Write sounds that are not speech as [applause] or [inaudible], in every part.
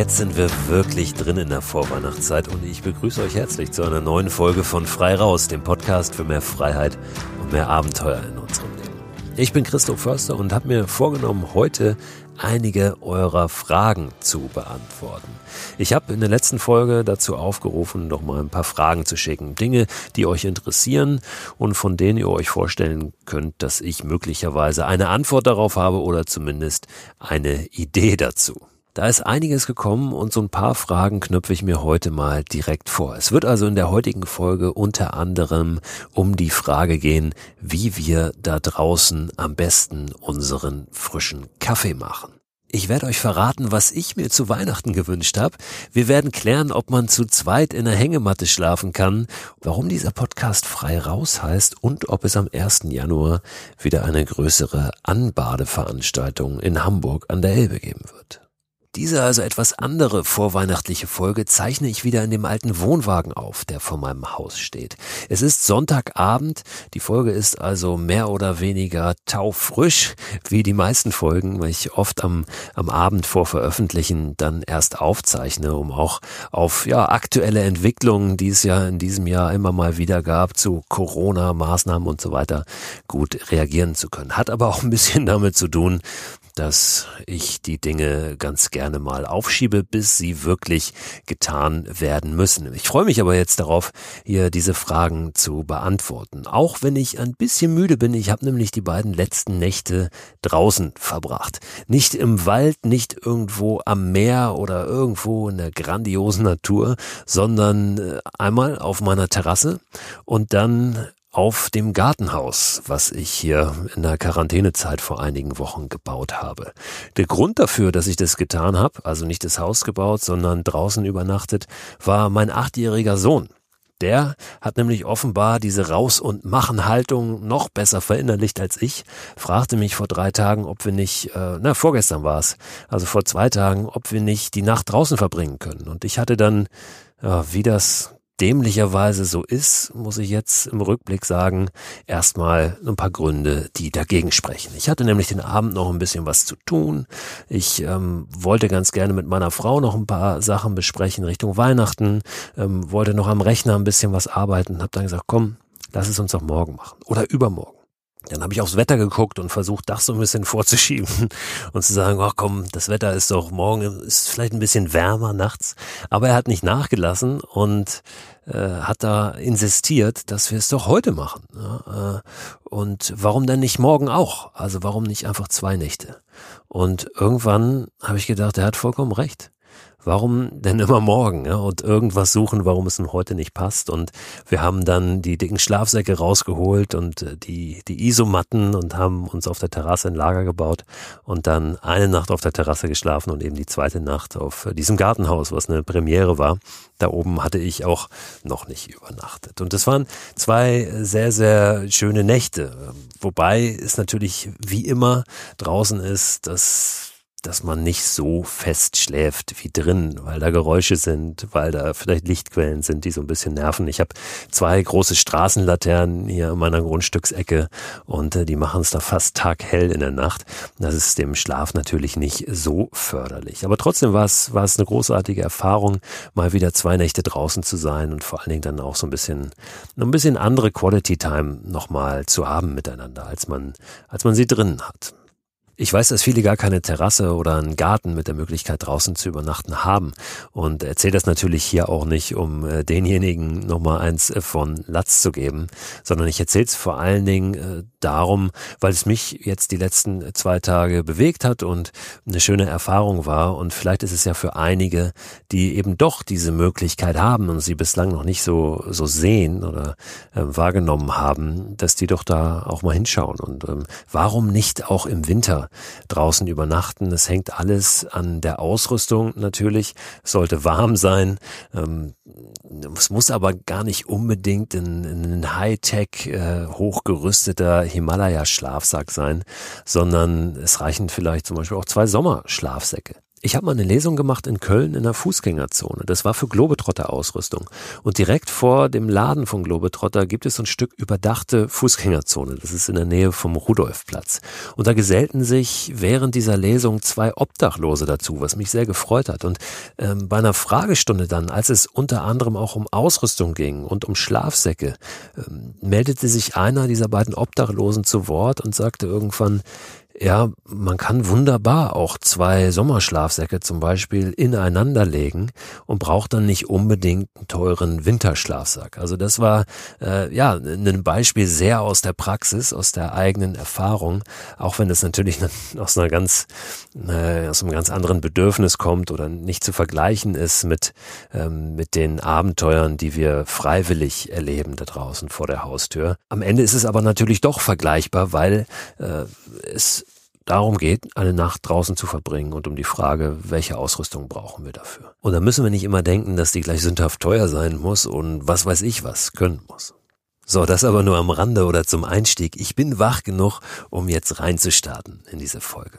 Jetzt sind wir wirklich drin in der Vorweihnachtszeit und ich begrüße euch herzlich zu einer neuen Folge von Frei Raus, dem Podcast für mehr Freiheit und mehr Abenteuer in unserem Leben. Ich bin Christoph Förster und habe mir vorgenommen, heute einige eurer Fragen zu beantworten. Ich habe in der letzten Folge dazu aufgerufen, noch mal ein paar Fragen zu schicken. Dinge, die euch interessieren und von denen ihr euch vorstellen könnt, dass ich möglicherweise eine Antwort darauf habe oder zumindest eine Idee dazu. Da ist einiges gekommen und so ein paar Fragen knöpfe ich mir heute mal direkt vor. Es wird also in der heutigen Folge unter anderem um die Frage gehen, wie wir da draußen am besten unseren frischen Kaffee machen. Ich werde euch verraten, was ich mir zu Weihnachten gewünscht habe. Wir werden klären, ob man zu zweit in der Hängematte schlafen kann, warum dieser Podcast frei raus heißt und ob es am 1. Januar wieder eine größere Anbadeveranstaltung in Hamburg an der Elbe geben wird. Diese also etwas andere vorweihnachtliche Folge zeichne ich wieder in dem alten Wohnwagen auf, der vor meinem Haus steht. Es ist Sonntagabend, die Folge ist also mehr oder weniger taufrisch, wie die meisten Folgen, weil ich oft am, am Abend vor Veröffentlichen dann erst aufzeichne, um auch auf ja, aktuelle Entwicklungen, die es ja in diesem Jahr immer mal wieder gab, zu Corona-Maßnahmen und so weiter, gut reagieren zu können. Hat aber auch ein bisschen damit zu tun, dass ich die Dinge ganz gerne mal aufschiebe, bis sie wirklich getan werden müssen. Ich freue mich aber jetzt darauf, hier diese Fragen zu beantworten. Auch wenn ich ein bisschen müde bin, ich habe nämlich die beiden letzten Nächte draußen verbracht. Nicht im Wald, nicht irgendwo am Meer oder irgendwo in der grandiosen Natur, sondern äh, einmal auf meiner Terrasse und dann auf dem Gartenhaus, was ich hier in der Quarantänezeit vor einigen Wochen gebaut habe. Der Grund dafür, dass ich das getan habe, also nicht das Haus gebaut, sondern draußen übernachtet, war mein achtjähriger Sohn. Der hat nämlich offenbar diese Raus- und Machen-Haltung noch besser verinnerlicht als ich, fragte mich vor drei Tagen, ob wir nicht, äh, na, vorgestern war es, also vor zwei Tagen, ob wir nicht die Nacht draußen verbringen können. Und ich hatte dann, ja, wie das dämlicherweise so ist, muss ich jetzt im Rückblick sagen, erstmal ein paar Gründe, die dagegen sprechen. Ich hatte nämlich den Abend noch ein bisschen was zu tun. Ich ähm, wollte ganz gerne mit meiner Frau noch ein paar Sachen besprechen Richtung Weihnachten, ähm, wollte noch am Rechner ein bisschen was arbeiten, habe dann gesagt, komm, lass es uns doch morgen machen oder übermorgen. Dann habe ich aufs Wetter geguckt und versucht, das so ein bisschen [laughs] vorzuschieben und zu sagen, ach komm, das Wetter ist doch morgen, ist vielleicht ein bisschen wärmer nachts. Aber er hat nicht nachgelassen und äh, hat da insistiert, dass wir es doch heute machen. Ja, äh, und warum denn nicht morgen auch? Also warum nicht einfach zwei Nächte? Und irgendwann habe ich gedacht, er hat vollkommen recht warum denn immer morgen ja, und irgendwas suchen, warum es nun heute nicht passt. Und wir haben dann die dicken Schlafsäcke rausgeholt und äh, die, die Isomatten und haben uns auf der Terrasse ein Lager gebaut und dann eine Nacht auf der Terrasse geschlafen und eben die zweite Nacht auf diesem Gartenhaus, was eine Premiere war. Da oben hatte ich auch noch nicht übernachtet. Und das waren zwei sehr, sehr schöne Nächte. Wobei es natürlich wie immer draußen ist, dass dass man nicht so fest schläft wie drin, weil da Geräusche sind, weil da vielleicht Lichtquellen sind, die so ein bisschen nerven. Ich habe zwei große Straßenlaternen hier in meiner Grundstücksecke und äh, die machen es da fast taghell in der Nacht. Das ist dem Schlaf natürlich nicht so förderlich. Aber trotzdem war es, war es eine großartige Erfahrung, mal wieder zwei Nächte draußen zu sein und vor allen Dingen dann auch so ein bisschen, ein bisschen andere Quality Time nochmal zu haben miteinander, als man, als man sie drinnen hat. Ich weiß, dass viele gar keine Terrasse oder einen Garten mit der Möglichkeit draußen zu übernachten haben. Und erzähle das natürlich hier auch nicht, um äh, denjenigen nochmal eins äh, von Latz zu geben, sondern ich erzähle es vor allen Dingen äh, darum, weil es mich jetzt die letzten zwei Tage bewegt hat und eine schöne Erfahrung war. Und vielleicht ist es ja für einige, die eben doch diese Möglichkeit haben und sie bislang noch nicht so so sehen oder äh, wahrgenommen haben, dass die doch da auch mal hinschauen. Und ähm, warum nicht auch im Winter draußen übernachten. Es hängt alles an der Ausrüstung natürlich. Es sollte warm sein. Ähm, es muss aber gar nicht unbedingt ein, ein Hightech äh, hochgerüsteter Himalaya-Schlafsack sein, sondern es reichen vielleicht zum Beispiel auch zwei Sommerschlafsäcke. Ich habe mal eine Lesung gemacht in Köln in der Fußgängerzone. Das war für Globetrotter-Ausrüstung. Und direkt vor dem Laden von Globetrotter gibt es so ein Stück überdachte Fußgängerzone. Das ist in der Nähe vom Rudolfplatz. Und da gesellten sich während dieser Lesung zwei Obdachlose dazu, was mich sehr gefreut hat. Und ähm, bei einer Fragestunde dann, als es unter anderem auch um Ausrüstung ging und um Schlafsäcke, ähm, meldete sich einer dieser beiden Obdachlosen zu Wort und sagte irgendwann, ja, man kann wunderbar auch zwei Sommerschlafsäcke zum Beispiel ineinander legen und braucht dann nicht unbedingt einen teuren Winterschlafsack. Also das war äh, ja ein Beispiel sehr aus der Praxis, aus der eigenen Erfahrung, auch wenn es natürlich [laughs] aus einer ganz äh, aus einem ganz anderen Bedürfnis kommt oder nicht zu vergleichen ist mit ähm, mit den Abenteuern, die wir freiwillig erleben da draußen vor der Haustür. Am Ende ist es aber natürlich doch vergleichbar, weil äh, es darum geht, eine Nacht draußen zu verbringen und um die Frage, welche Ausrüstung brauchen wir dafür. Und da müssen wir nicht immer denken, dass die gleich sündhaft teuer sein muss und was weiß ich was können muss. So, das aber nur am Rande oder zum Einstieg. Ich bin wach genug, um jetzt reinzustarten in diese Folge.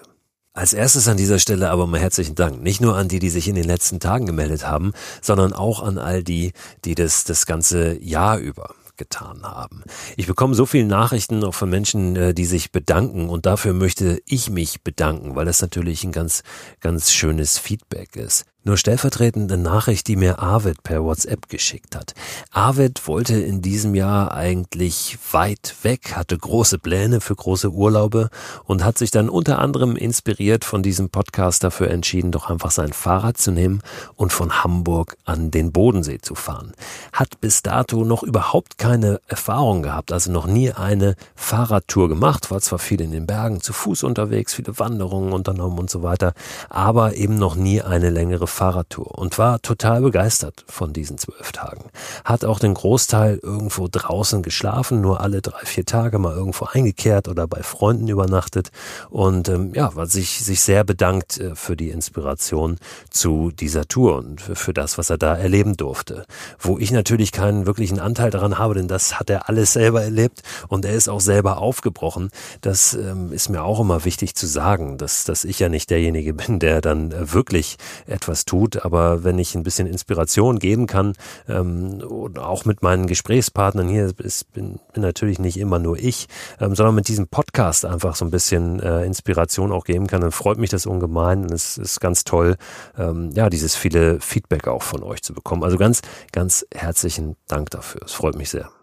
Als erstes an dieser Stelle aber mal herzlichen Dank. Nicht nur an die, die sich in den letzten Tagen gemeldet haben, sondern auch an all die, die das das ganze Jahr über getan haben. Ich bekomme so viele Nachrichten auch von Menschen, äh, die sich bedanken und dafür möchte ich mich bedanken, weil das natürlich ein ganz, ganz schönes Feedback ist. Nur stellvertretende Nachricht, die mir Arvid per WhatsApp geschickt hat. Arvid wollte in diesem Jahr eigentlich weit weg, hatte große Pläne für große Urlaube und hat sich dann unter anderem inspiriert von diesem Podcast dafür entschieden, doch einfach sein Fahrrad zu nehmen und von Hamburg an den Bodensee zu fahren. Hat bis dato noch überhaupt keine Erfahrung gehabt, also noch nie eine Fahrradtour gemacht, war zwar viel in den Bergen zu Fuß unterwegs, viele Wanderungen unternommen und so weiter, aber eben noch nie eine längere Fahrradtour und war total begeistert von diesen zwölf Tagen. Hat auch den Großteil irgendwo draußen geschlafen, nur alle drei, vier Tage mal irgendwo eingekehrt oder bei Freunden übernachtet und ähm, ja, war sich, sich sehr bedankt äh, für die Inspiration zu dieser Tour und für, das, was er da erleben durfte. Wo ich natürlich keinen wirklichen Anteil daran habe, denn das hat er alles selber erlebt und er ist auch selber aufgebrochen. Das ähm, ist mir auch immer wichtig zu sagen, dass, dass ich ja nicht derjenige bin, der dann äh, wirklich etwas was tut, aber wenn ich ein bisschen Inspiration geben kann ähm, auch mit meinen Gesprächspartnern hier, ist, bin, bin natürlich nicht immer nur ich, ähm, sondern mit diesem Podcast einfach so ein bisschen äh, Inspiration auch geben kann, dann freut mich das ungemein und es ist ganz toll, ähm, ja, dieses viele Feedback auch von euch zu bekommen. Also ganz, ganz herzlichen Dank dafür. Es freut mich sehr.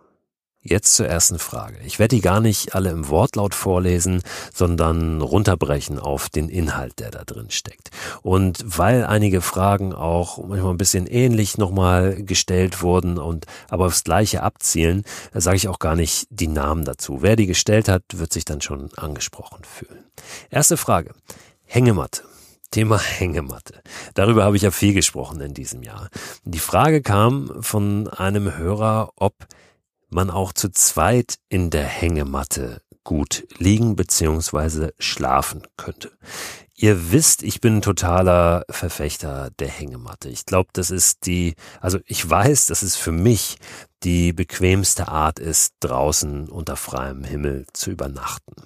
Jetzt zur ersten Frage. Ich werde die gar nicht alle im Wortlaut vorlesen, sondern runterbrechen auf den Inhalt, der da drin steckt. Und weil einige Fragen auch manchmal ein bisschen ähnlich nochmal gestellt wurden und aber aufs Gleiche abzielen, sage ich auch gar nicht die Namen dazu. Wer die gestellt hat, wird sich dann schon angesprochen fühlen. Erste Frage. Hängematte. Thema [laughs] Hängematte. Darüber habe ich ja viel gesprochen in diesem Jahr. Die Frage kam von einem Hörer, ob man auch zu zweit in der Hängematte gut liegen bzw. schlafen könnte. Ihr wisst, ich bin totaler Verfechter der Hängematte. Ich glaube, das ist die, also ich weiß, dass es für mich die bequemste Art ist, draußen unter freiem Himmel zu übernachten.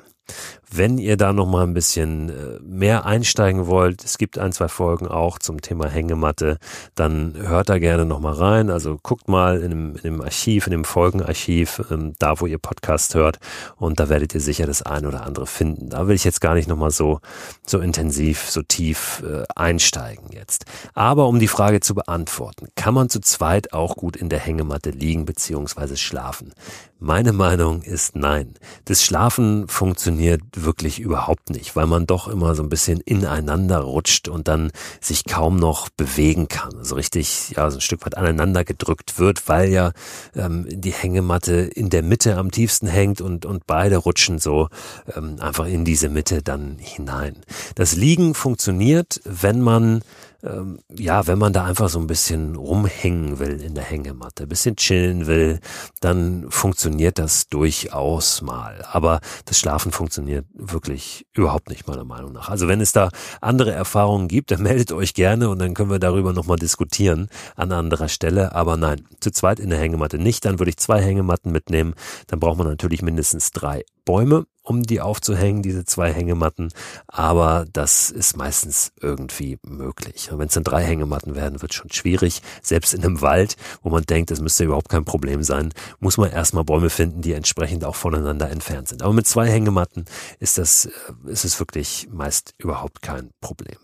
Wenn ihr da noch mal ein bisschen äh, mehr einsteigen wollt, es gibt ein, zwei Folgen auch zum Thema Hängematte, dann hört da gerne noch mal rein. Also guckt mal in dem, in dem Archiv, in dem Folgenarchiv, ähm, da wo ihr Podcast hört und da werdet ihr sicher das ein oder andere finden. Da will ich jetzt gar nicht noch mal so, so intensiv, so tief äh, einsteigen jetzt. Aber um die Frage zu beantworten, kann man zu zweit auch gut in der Hängematte liegen bzw. schlafen? Meine Meinung ist nein. Das Schlafen funktioniert wirklich überhaupt nicht, weil man doch immer so ein bisschen ineinander rutscht und dann sich kaum noch bewegen kann. Also richtig, ja, so ein Stück weit aneinander gedrückt wird, weil ja ähm, die Hängematte in der Mitte am tiefsten hängt und, und beide rutschen so ähm, einfach in diese Mitte dann hinein. Das Liegen funktioniert, wenn man ähm, ja, wenn man da einfach so ein bisschen rumhängen will in der Hängematte, bisschen chillen will, dann funktioniert das durchaus mal. Aber das Schlafen funktioniert wirklich überhaupt nicht, meiner Meinung nach. Also wenn es da andere Erfahrungen gibt, dann [laughs] meldet euch gerne und dann können wir darüber nochmal diskutieren an anderer Stelle. Aber nein, zu zweit in der Hängematte nicht. Dann würde ich zwei Hängematten mitnehmen. Dann braucht man natürlich mindestens drei Bäume um die aufzuhängen, diese zwei Hängematten. Aber das ist meistens irgendwie möglich. Wenn es dann drei Hängematten werden, wird schon schwierig. Selbst in einem Wald, wo man denkt, das müsste überhaupt kein Problem sein, muss man erstmal Bäume finden, die entsprechend auch voneinander entfernt sind. Aber mit zwei Hängematten ist das, äh, ist es wirklich meist überhaupt kein Problem.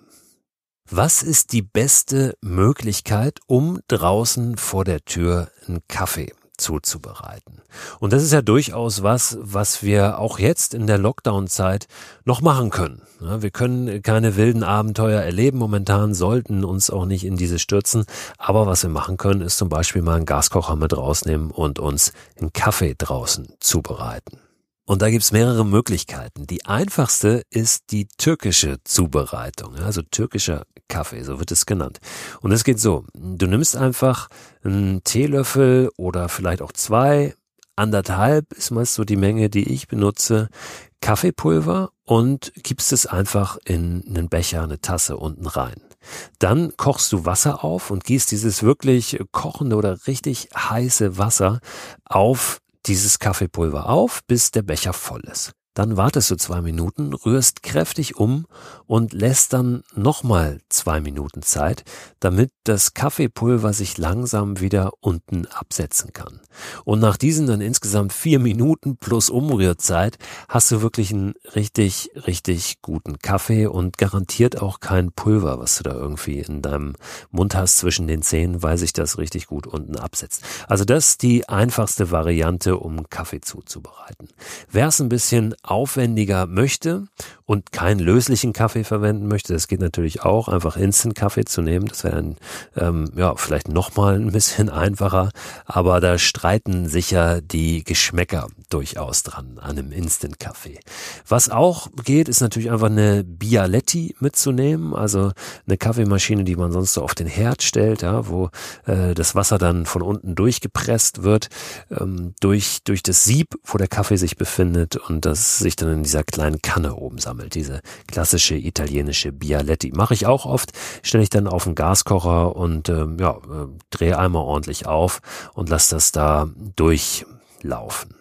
Was ist die beste Möglichkeit, um draußen vor der Tür einen Kaffee zuzubereiten. Und das ist ja durchaus was, was wir auch jetzt in der Lockdown-Zeit noch machen können. wir können keine wilden Abenteuer erleben momentan, sollten uns auch nicht in diese stürzen. Aber was wir machen können, ist zum Beispiel mal einen Gaskocher mit rausnehmen und uns einen Kaffee draußen zubereiten. Und da gibt's mehrere Möglichkeiten. Die einfachste ist die türkische Zubereitung, also türkischer Kaffee, so wird es genannt. Und es geht so, du nimmst einfach einen Teelöffel oder vielleicht auch zwei, anderthalb ist meist so die Menge, die ich benutze, Kaffeepulver und gibst es einfach in einen Becher, eine Tasse unten rein. Dann kochst du Wasser auf und gießt dieses wirklich kochende oder richtig heiße Wasser auf dieses Kaffeepulver auf, bis der Becher voll ist. Dann wartest du zwei Minuten, rührst kräftig um und lässt dann nochmal zwei Minuten Zeit, damit das Kaffeepulver sich langsam wieder unten absetzen kann. Und nach diesen dann insgesamt vier Minuten plus Umrührzeit hast du wirklich einen richtig, richtig guten Kaffee und garantiert auch kein Pulver, was du da irgendwie in deinem Mund hast zwischen den Zähnen, weil sich das richtig gut unten absetzt. Also das ist die einfachste Variante, um Kaffee zuzubereiten. Wer es ein bisschen aufwendiger möchte und keinen löslichen Kaffee verwenden möchte, das geht natürlich auch, einfach Instant-Kaffee zu nehmen. Das wäre dann ähm, ja vielleicht nochmal ein bisschen [laughs] einfacher, aber da streiten sicher die Geschmäcker durchaus dran an einem Instant-Kaffee. Was auch geht, ist natürlich einfach eine Bialetti mitzunehmen, also eine Kaffeemaschine, die man sonst so auf den Herd stellt, ja, wo äh, das Wasser dann von unten durchgepresst wird, ähm, durch, durch das Sieb, wo der Kaffee sich befindet und das sich dann in dieser kleinen Kanne oben sammelt. Diese klassische italienische Bialetti. Mache ich auch oft, stelle ich dann auf den Gaskocher und ähm, ja, äh, drehe einmal ordentlich auf und lasse das da durchlaufen.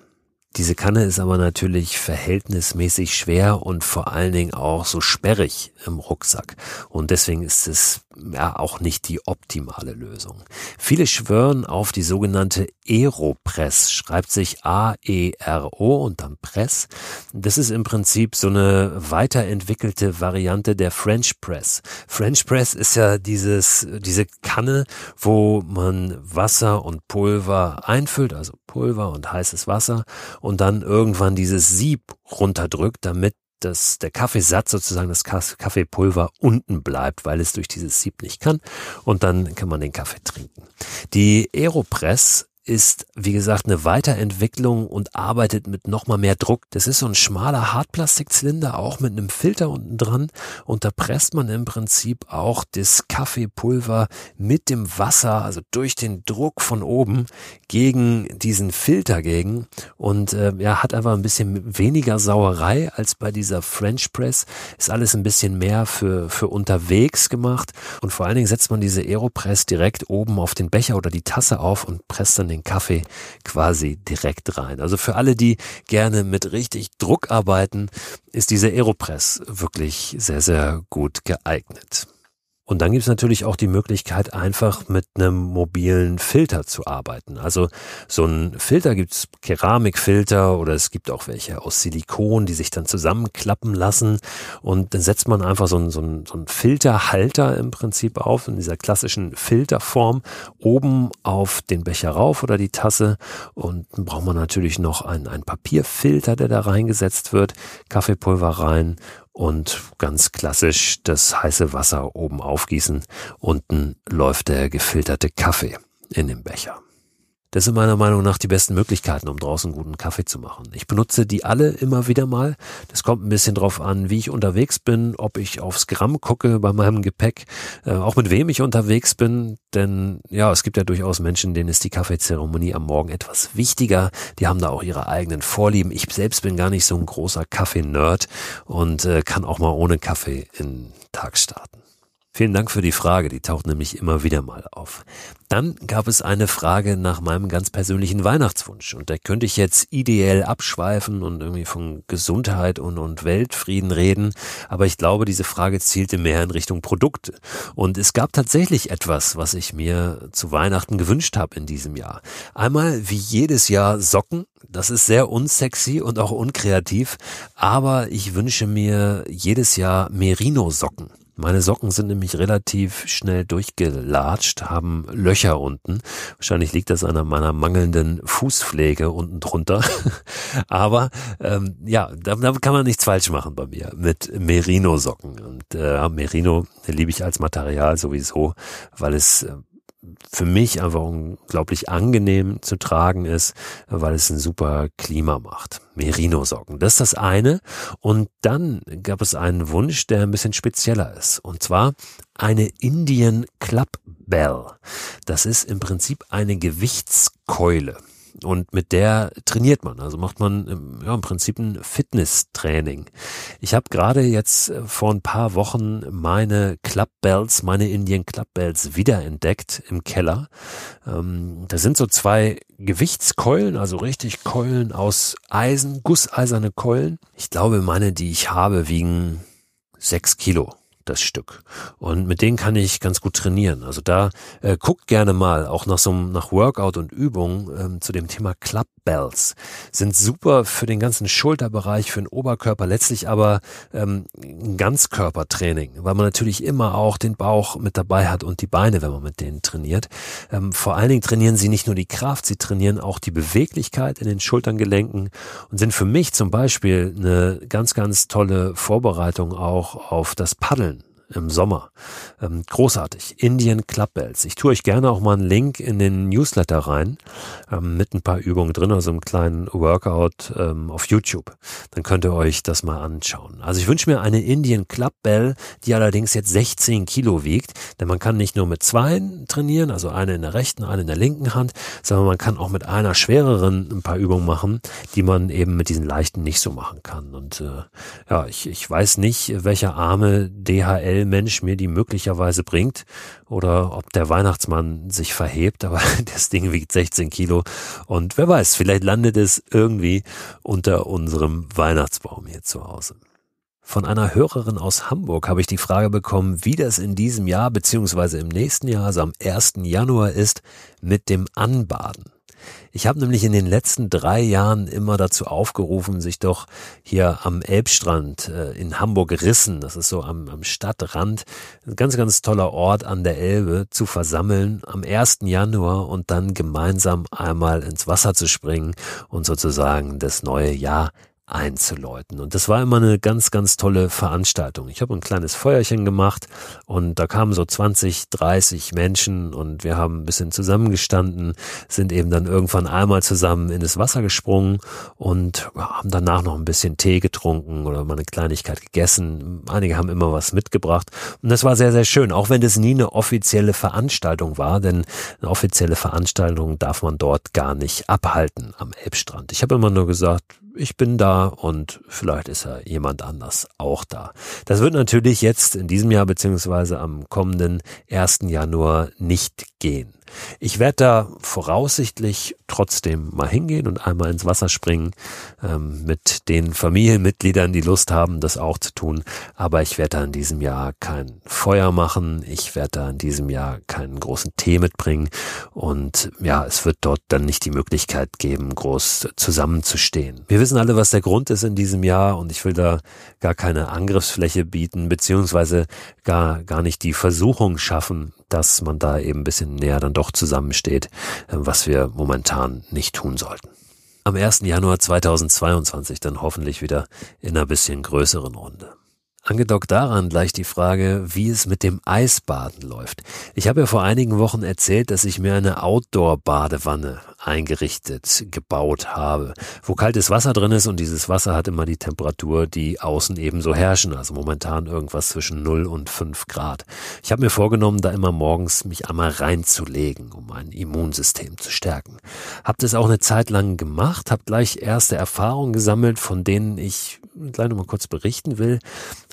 Diese Kanne ist aber natürlich verhältnismäßig schwer und vor allen Dingen auch so sperrig im Rucksack. Und deswegen ist es ja auch nicht die optimale Lösung. Viele schwören auf die sogenannte Aeropress, schreibt sich A-E-R-O und dann Press. Das ist im Prinzip so eine weiterentwickelte Variante der French Press. French Press ist ja dieses, diese Kanne, wo man Wasser und Pulver einfüllt, also Pulver und heißes Wasser und dann irgendwann dieses Sieb runterdrückt, damit dass der Kaffeesatz sozusagen das Kaffeepulver unten bleibt, weil es durch dieses Sieb nicht kann und dann kann man den Kaffee trinken. Die Aeropress ist, wie gesagt, eine Weiterentwicklung und arbeitet mit nochmal mehr Druck. Das ist so ein schmaler Hartplastikzylinder, auch mit einem Filter unten dran. Und da presst man im Prinzip auch das Kaffeepulver mit dem Wasser, also durch den Druck von oben, gegen diesen Filter gegen. Und äh, ja, hat einfach ein bisschen weniger Sauerei als bei dieser French Press. Ist alles ein bisschen mehr für, für unterwegs gemacht. Und vor allen Dingen setzt man diese Aeropress direkt oben auf den Becher oder die Tasse auf und presst dann den den Kaffee quasi direkt rein. Also für alle, die gerne mit richtig Druck arbeiten, ist diese Aeropress wirklich sehr, sehr gut geeignet. Und dann gibt es natürlich auch die Möglichkeit, einfach mit einem mobilen Filter zu arbeiten. Also so ein Filter gibt's Keramikfilter oder es gibt auch welche aus Silikon, die sich dann zusammenklappen lassen. Und dann setzt man einfach so einen, so einen, so einen Filterhalter im Prinzip auf, in dieser klassischen Filterform, oben auf den Becher rauf oder die Tasse. Und dann braucht man natürlich noch einen, einen Papierfilter, der da reingesetzt wird, Kaffeepulver rein und ganz klassisch das heiße Wasser oben aufgießen. Unten läuft der gefilterte Kaffee in dem Becher. Das sind meiner Meinung nach die besten Möglichkeiten, um draußen guten Kaffee zu machen. Ich benutze die alle immer wieder mal. Das kommt ein bisschen drauf an, wie ich unterwegs bin, ob ich aufs Gramm gucke bei meinem Gepäck, äh, auch mit wem ich unterwegs bin. Denn ja, es gibt ja durchaus Menschen, denen ist die Kaffeezeremonie am Morgen etwas wichtiger. Die haben da auch ihre eigenen Vorlieben. Ich selbst bin gar nicht so ein großer Kaffee-Nerd und äh, kann auch mal ohne Kaffee in den Tag starten. Vielen Dank für die Frage, die taucht nämlich immer wieder mal auf. Dann gab es eine Frage nach meinem ganz persönlichen Weihnachtswunsch und da könnte ich jetzt ideell abschweifen und irgendwie von Gesundheit und, und Weltfrieden reden, aber ich glaube, diese Frage zielte mehr in Richtung Produkte und es gab tatsächlich etwas, was ich mir zu Weihnachten gewünscht habe in diesem Jahr. Einmal wie jedes Jahr Socken, das ist sehr unsexy und auch unkreativ, aber ich wünsche mir jedes Jahr Merino-Socken. Meine Socken sind nämlich relativ schnell durchgelatscht, haben Löcher unten. Wahrscheinlich liegt das an meiner mangelnden Fußpflege unten drunter. [laughs] Aber ähm, ja, da, da kann man nichts falsch machen bei mir mit Merino-Socken. Und äh, Merino liebe ich als Material sowieso, weil es äh, für mich einfach unglaublich angenehm zu tragen ist, weil es ein super Klima macht. Merino-Socken. Das ist das eine. Und dann gab es einen Wunsch, der ein bisschen spezieller ist. Und zwar eine Indian Club Bell. Das ist im Prinzip eine Gewichtskeule und mit der trainiert man. Also macht man ja, im Prinzip ein Fitnesstraining. Ich habe gerade jetzt äh, vor ein paar Wochen meine Club Bells, meine Indian Club Bells wiederentdeckt im Keller. Ähm, das sind so zwei Gewichtskeulen, also richtig Keulen aus Eisen, gusseiserne Keulen. Ich glaube, meine, die ich habe, wiegen sechs Kilo das Stück. Und mit denen kann ich ganz gut trainieren. Also da äh, guckt gerne mal, auch nach so einem nach Workout und Übung ähm, zu dem Thema Club Bells. Sind super für den ganzen Schulterbereich, für den Oberkörper, letztlich aber ähm, ein Ganzkörpertraining, weil man natürlich immer auch den Bauch mit dabei hat und die Beine, wenn man mit denen trainiert. Ähm, vor allen Dingen trainieren sie nicht nur die Kraft, sie trainieren auch die Beweglichkeit in den Schulterngelenken und sind für mich zum Beispiel eine ganz, ganz tolle Vorbereitung auch auf das Paddeln im Sommer. Ähm, großartig. Indian Club Bells. Ich tue euch gerne auch mal einen Link in den Newsletter rein, ähm, mit ein paar Übungen drin, also einem kleinen Workout ähm, auf YouTube. Dann könnt ihr euch das mal anschauen. Also ich wünsche mir eine Indian Club Bell, die allerdings jetzt 16 Kilo wiegt, denn man kann nicht nur mit zwei trainieren, also eine in der rechten, eine in der linken Hand, sondern man kann auch mit einer schwereren ein paar Übungen machen, die man eben mit diesen leichten nicht so machen kann. Und äh, ja, ich, ich weiß nicht, welcher arme DHL Mensch mir die möglicherweise bringt oder ob der Weihnachtsmann sich verhebt, aber [laughs] das Ding wiegt 16 Kilo und wer weiß, vielleicht landet es irgendwie unter unserem Weihnachtsbaum hier zu Hause. Von einer Hörerin aus Hamburg habe ich die Frage bekommen, wie das in diesem Jahr beziehungsweise im nächsten Jahr, also am 1. Januar ist, mit dem Anbaden. Ich habe nämlich in den letzten drei Jahren immer dazu aufgerufen, sich doch hier am Elbstrand äh, in Hamburg-Rissen, das ist so am, am Stadtrand, ein ganz, ganz toller Ort an der Elbe, zu versammeln am 1. Januar und dann gemeinsam einmal ins Wasser zu springen und sozusagen das neue Jahr einzuläuten. Und das war immer eine ganz, ganz tolle Veranstaltung. Ich habe ein kleines Feuerchen gemacht und da kamen so 20, 30 Menschen und wir haben ein bisschen zusammengestanden, sind eben dann irgendwann einmal zusammen in das Wasser gesprungen und haben danach noch ein bisschen Tee getrunken oder mal eine Kleinigkeit gegessen. Einige haben immer was mitgebracht und das war sehr, sehr schön, auch wenn das nie eine offizielle Veranstaltung war, denn eine offizielle Veranstaltung darf man dort gar nicht abhalten am Elbstrand. Ich habe immer nur gesagt, ich bin da und vielleicht ist ja jemand anders auch da. Das wird natürlich jetzt in diesem Jahr beziehungsweise am kommenden 1. Januar nicht gehen. Ich werde da voraussichtlich trotzdem mal hingehen und einmal ins Wasser springen ähm, mit den Familienmitgliedern, die Lust haben, das auch zu tun. Aber ich werde da in diesem Jahr kein Feuer machen. Ich werde da in diesem Jahr keinen großen Tee mitbringen. Und ja, es wird dort dann nicht die Möglichkeit geben, groß zusammenzustehen. Wir wissen alle, was der Grund ist in diesem Jahr und ich will da gar keine Angriffsfläche bieten, beziehungsweise gar, gar nicht die Versuchung schaffen, dass man da eben ein bisschen näher dann doch zusammensteht, äh, was wir momentan nicht tun sollten. Am 1. Januar 2022 dann hoffentlich wieder in einer bisschen größeren Runde. Angedockt daran gleich die Frage, wie es mit dem Eisbaden läuft. Ich habe ja vor einigen Wochen erzählt, dass ich mir eine Outdoor-Badewanne eingerichtet, gebaut habe, wo kaltes Wasser drin ist und dieses Wasser hat immer die Temperatur, die außen ebenso herrschen, also momentan irgendwas zwischen 0 und 5 Grad. Ich habe mir vorgenommen, da immer morgens mich einmal reinzulegen, um mein Immunsystem zu stärken. Hab das auch eine Zeit lang gemacht, habe gleich erste Erfahrungen gesammelt, von denen ich gleich nochmal kurz berichten will.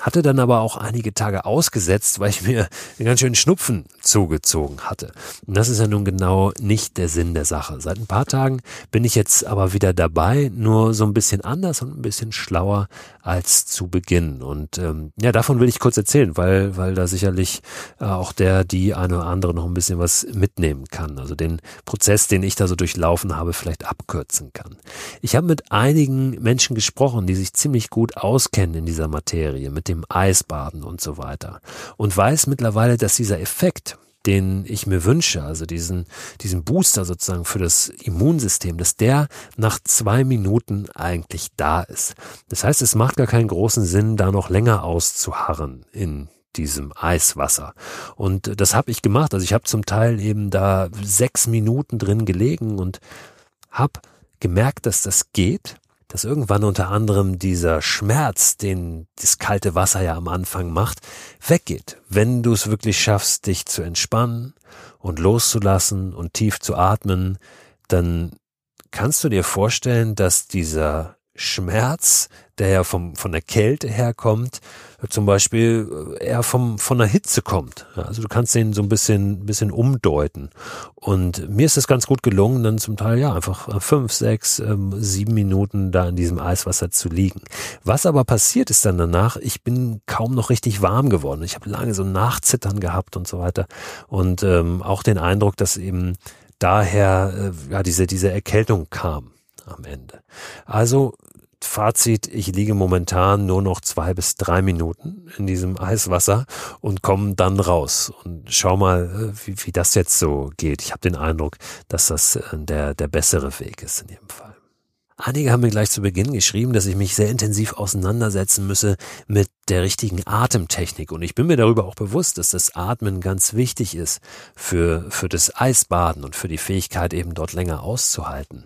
Hatte dann aber auch einige Tage ausgesetzt, weil ich mir einen ganz schönen Schnupfen zugezogen hatte. Und das ist ja nun genau nicht der Sinn der Sache. Seit ein paar Tagen bin ich jetzt aber wieder dabei, nur so ein bisschen anders und ein bisschen schlauer als zu Beginn. Und ähm, ja, davon will ich kurz erzählen, weil, weil da sicherlich äh, auch der, die eine oder andere noch ein bisschen was mitnehmen kann. Also den Prozess, den ich da so durchlaufen habe, vielleicht abkürzen kann. Ich habe mit einigen Menschen gesprochen, die sich ziemlich gut auskennen in dieser Materie, mit dem Eisbaden und so weiter. Und weiß mittlerweile, dass dieser Effekt, den ich mir wünsche, also diesen, diesen Booster sozusagen für das Immunsystem, dass der nach zwei Minuten eigentlich da ist. Das heißt, es macht gar keinen großen Sinn, da noch länger auszuharren in diesem Eiswasser. Und das habe ich gemacht. Also ich habe zum Teil eben da sechs Minuten drin gelegen und habe gemerkt, dass das geht dass irgendwann unter anderem dieser Schmerz, den das kalte Wasser ja am Anfang macht, weggeht, wenn du es wirklich schaffst, dich zu entspannen und loszulassen und tief zu atmen, dann kannst du dir vorstellen, dass dieser Schmerz, der ja vom, von der Kälte herkommt, zum Beispiel äh, eher vom, von der Hitze kommt. Also du kannst den so ein bisschen, bisschen umdeuten. Und mir ist es ganz gut gelungen, dann zum Teil ja einfach fünf, sechs, ähm, sieben Minuten da in diesem Eiswasser zu liegen. Was aber passiert ist dann danach, ich bin kaum noch richtig warm geworden. Ich habe lange so Nachzittern gehabt und so weiter. Und ähm, auch den Eindruck, dass eben daher äh, ja diese, diese Erkältung kam am Ende. Also Fazit, ich liege momentan nur noch zwei bis drei Minuten in diesem Eiswasser und komme dann raus und schau mal, äh, wie, wie das jetzt so geht. Ich habe den Eindruck, dass das äh, der, der bessere Weg ist in jedem Fall. Einige haben mir gleich zu Beginn geschrieben, dass ich mich sehr intensiv auseinandersetzen müsse mit der richtigen Atemtechnik. Und ich bin mir darüber auch bewusst, dass das Atmen ganz wichtig ist für, für das Eisbaden und für die Fähigkeit eben dort länger auszuhalten.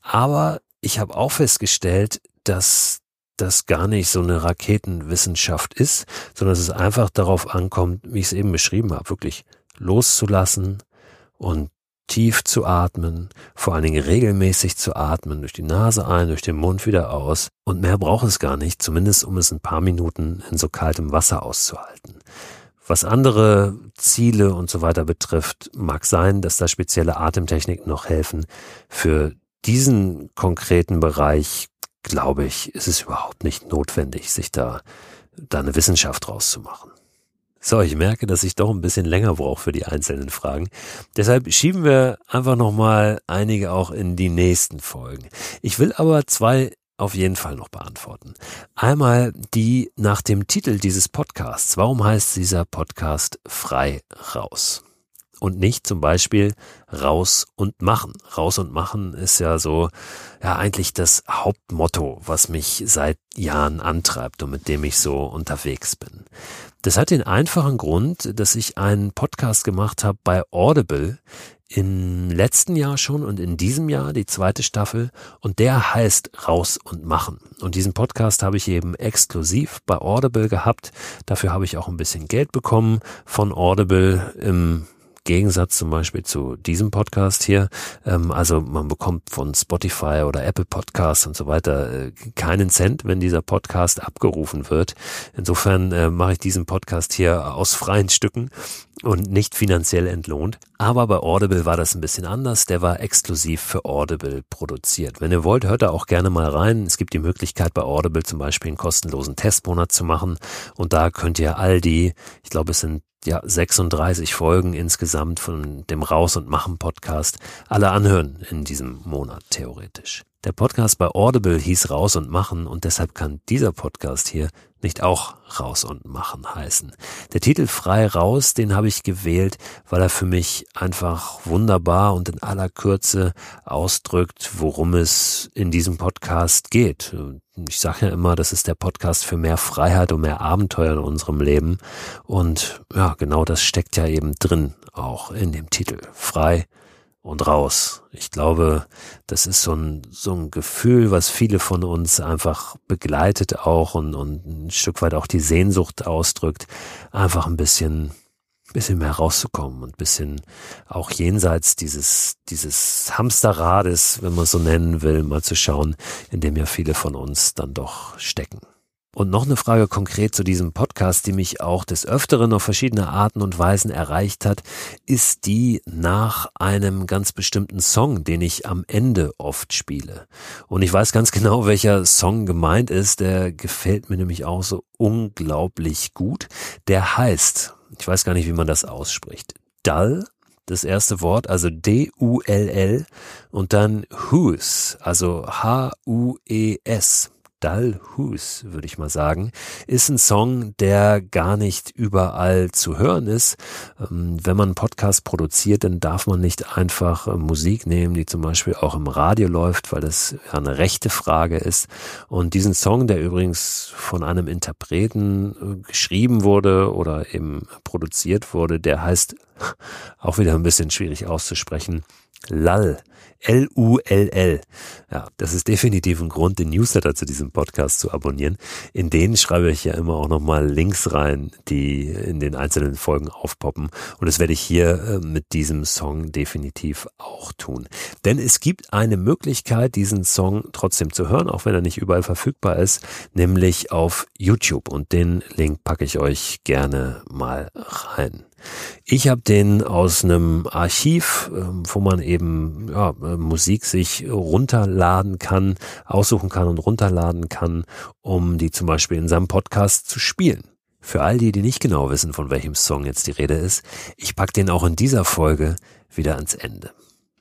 Aber ich habe auch festgestellt, dass das gar nicht so eine Raketenwissenschaft ist, sondern dass es einfach darauf ankommt, wie ich es eben beschrieben habe, wirklich loszulassen und tief zu atmen, vor allen Dingen regelmäßig zu atmen, durch die Nase ein, durch den Mund wieder aus. Und mehr braucht es gar nicht, zumindest um es ein paar Minuten in so kaltem Wasser auszuhalten. Was andere Ziele und so weiter betrifft, mag sein, dass da spezielle Atemtechniken noch helfen. Für diesen konkreten Bereich glaube ich, ist es überhaupt nicht notwendig, sich da, da eine Wissenschaft draus zu machen. So, ich merke, dass ich doch ein bisschen länger brauche für die einzelnen Fragen. Deshalb schieben wir einfach nochmal einige auch in die nächsten Folgen. Ich will aber zwei auf jeden Fall noch beantworten. Einmal die nach dem Titel dieses Podcasts. Warum heißt dieser Podcast frei raus? Und nicht zum Beispiel raus und machen. Raus und machen ist ja so, ja, eigentlich das Hauptmotto, was mich seit Jahren antreibt und mit dem ich so unterwegs bin. Das hat den einfachen Grund, dass ich einen Podcast gemacht habe bei Audible im letzten Jahr schon und in diesem Jahr die zweite Staffel und der heißt Raus und Machen. Und diesen Podcast habe ich eben exklusiv bei Audible gehabt. Dafür habe ich auch ein bisschen Geld bekommen von Audible im Gegensatz zum Beispiel zu diesem Podcast hier. Ähm, also man bekommt von Spotify oder Apple Podcasts und so weiter äh, keinen Cent, wenn dieser Podcast abgerufen wird. Insofern äh, mache ich diesen Podcast hier aus freien Stücken und nicht finanziell entlohnt. Aber bei Audible war das ein bisschen anders. Der war exklusiv für Audible produziert. Wenn ihr wollt, hört da auch gerne mal rein. Es gibt die Möglichkeit bei Audible zum Beispiel einen kostenlosen Testmonat zu machen. Und da könnt ihr all die, ich glaube es sind ja 36 Folgen insgesamt von dem Raus und Machen Podcast alle anhören in diesem Monat theoretisch. Der Podcast bei Audible hieß Raus und Machen und deshalb kann dieser Podcast hier nicht auch Raus und Machen heißen. Der Titel Frei raus, den habe ich gewählt, weil er für mich einfach wunderbar und in aller Kürze ausdrückt, worum es in diesem Podcast geht. Ich sage ja immer, das ist der Podcast für mehr Freiheit und mehr Abenteuer in unserem Leben. Und ja, genau das steckt ja eben drin, auch in dem Titel. Frei und raus. Ich glaube, das ist so ein, so ein Gefühl, was viele von uns einfach begleitet auch und, und ein Stück weit auch die Sehnsucht ausdrückt, einfach ein bisschen, bisschen mehr rauszukommen und bisschen auch jenseits dieses, dieses Hamsterrades, wenn man es so nennen will, mal zu schauen, in dem ja viele von uns dann doch stecken. Und noch eine Frage konkret zu diesem Podcast, die mich auch des Öfteren auf verschiedene Arten und Weisen erreicht hat, ist die nach einem ganz bestimmten Song, den ich am Ende oft spiele. Und ich weiß ganz genau, welcher Song gemeint ist. Der gefällt mir nämlich auch so unglaublich gut. Der heißt, ich weiß gar nicht, wie man das ausspricht, Dull das erste Wort, also D-U-L-L und dann Who's, also H-U-E-S. Dalhus, würde ich mal sagen, ist ein Song, der gar nicht überall zu hören ist. Ähm, wenn man einen Podcast produziert, dann darf man nicht einfach äh, Musik nehmen, die zum Beispiel auch im Radio läuft, weil das eine rechte Frage ist. Und diesen Song, der übrigens von einem Interpreten äh, geschrieben wurde oder eben produziert wurde, der heißt [laughs] auch wieder ein bisschen schwierig auszusprechen, Lall. L-U-L-L. Ja, das ist definitiv ein Grund, den Newsletter zu diesem Podcast zu abonnieren. In denen schreibe ich ja immer auch nochmal Links rein, die in den einzelnen Folgen aufpoppen. Und das werde ich hier äh, mit diesem Song definitiv auch tun. Denn es gibt eine Möglichkeit, diesen Song trotzdem zu hören, auch wenn er nicht überall verfügbar ist, nämlich auf YouTube. Und den Link packe ich euch gerne mal rein. Ich habe den aus einem Archiv, ähm, wo man eben ja, Musik sich runterladen kann, aussuchen kann und runterladen kann, um die zum Beispiel in seinem Podcast zu spielen. Für all die, die nicht genau wissen, von welchem Song jetzt die Rede ist, ich pack den auch in dieser Folge wieder ans Ende.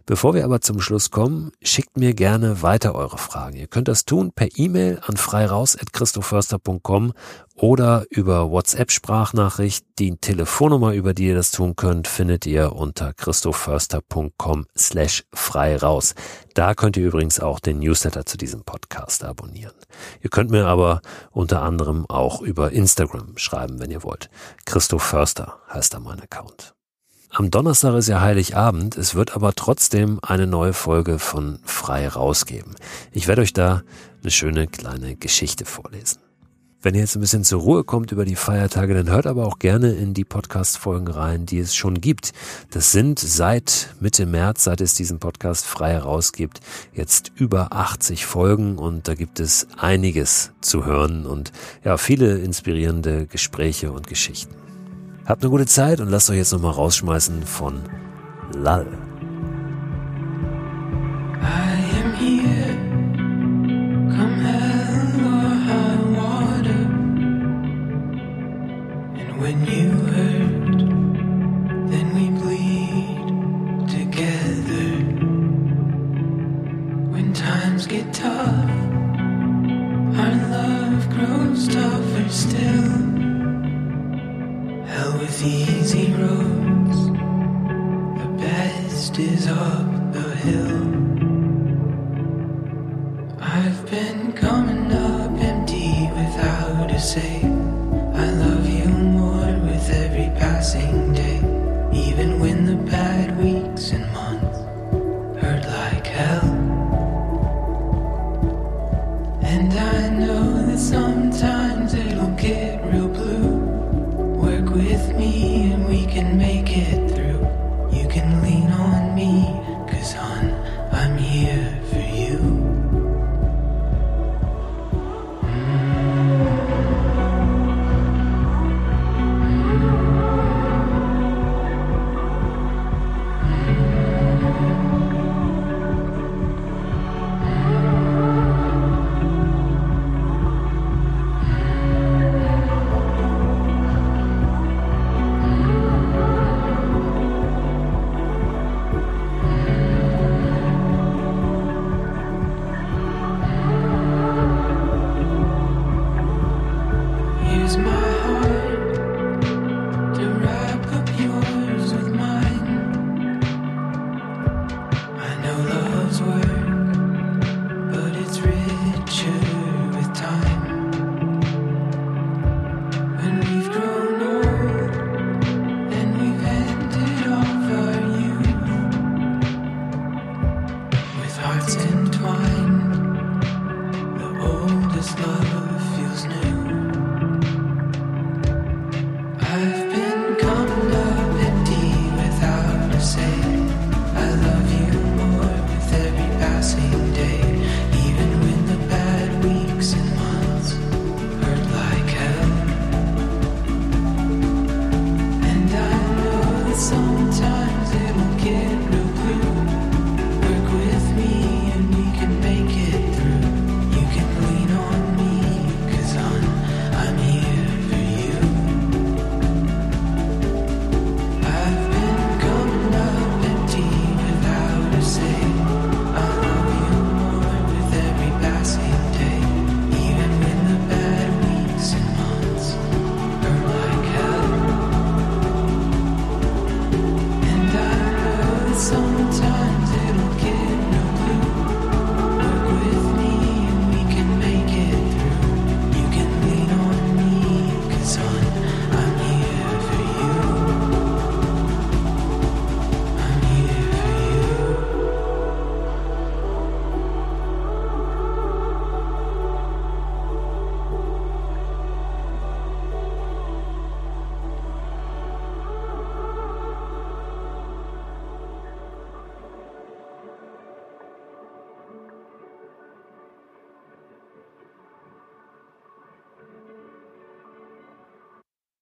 Bevor wir aber zum Schluss kommen, schickt mir gerne weiter eure Fragen. Ihr könnt das tun per E-Mail an freiraus.christoförster.com oder über WhatsApp-Sprachnachricht. Die Telefonnummer, über die ihr das tun könnt, findet ihr unter christoförster.com slash frei raus. Da könnt ihr übrigens auch den Newsletter zu diesem Podcast abonnieren. Ihr könnt mir aber unter anderem auch über Instagram schreiben, wenn ihr wollt. Christoph Förster heißt da mein Account. Am Donnerstag ist ja Heiligabend, es wird aber trotzdem eine neue Folge von Frei rausgeben. Ich werde euch da eine schöne kleine Geschichte vorlesen. Wenn ihr jetzt ein bisschen zur Ruhe kommt über die Feiertage, dann hört aber auch gerne in die Podcast-Folgen rein, die es schon gibt. Das sind seit Mitte März, seit es diesen Podcast frei herausgibt, jetzt über 80 Folgen und da gibt es einiges zu hören und ja, viele inspirierende Gespräche und Geschichten. Habt eine gute Zeit und lasst euch jetzt nochmal rausschmeißen von Lall.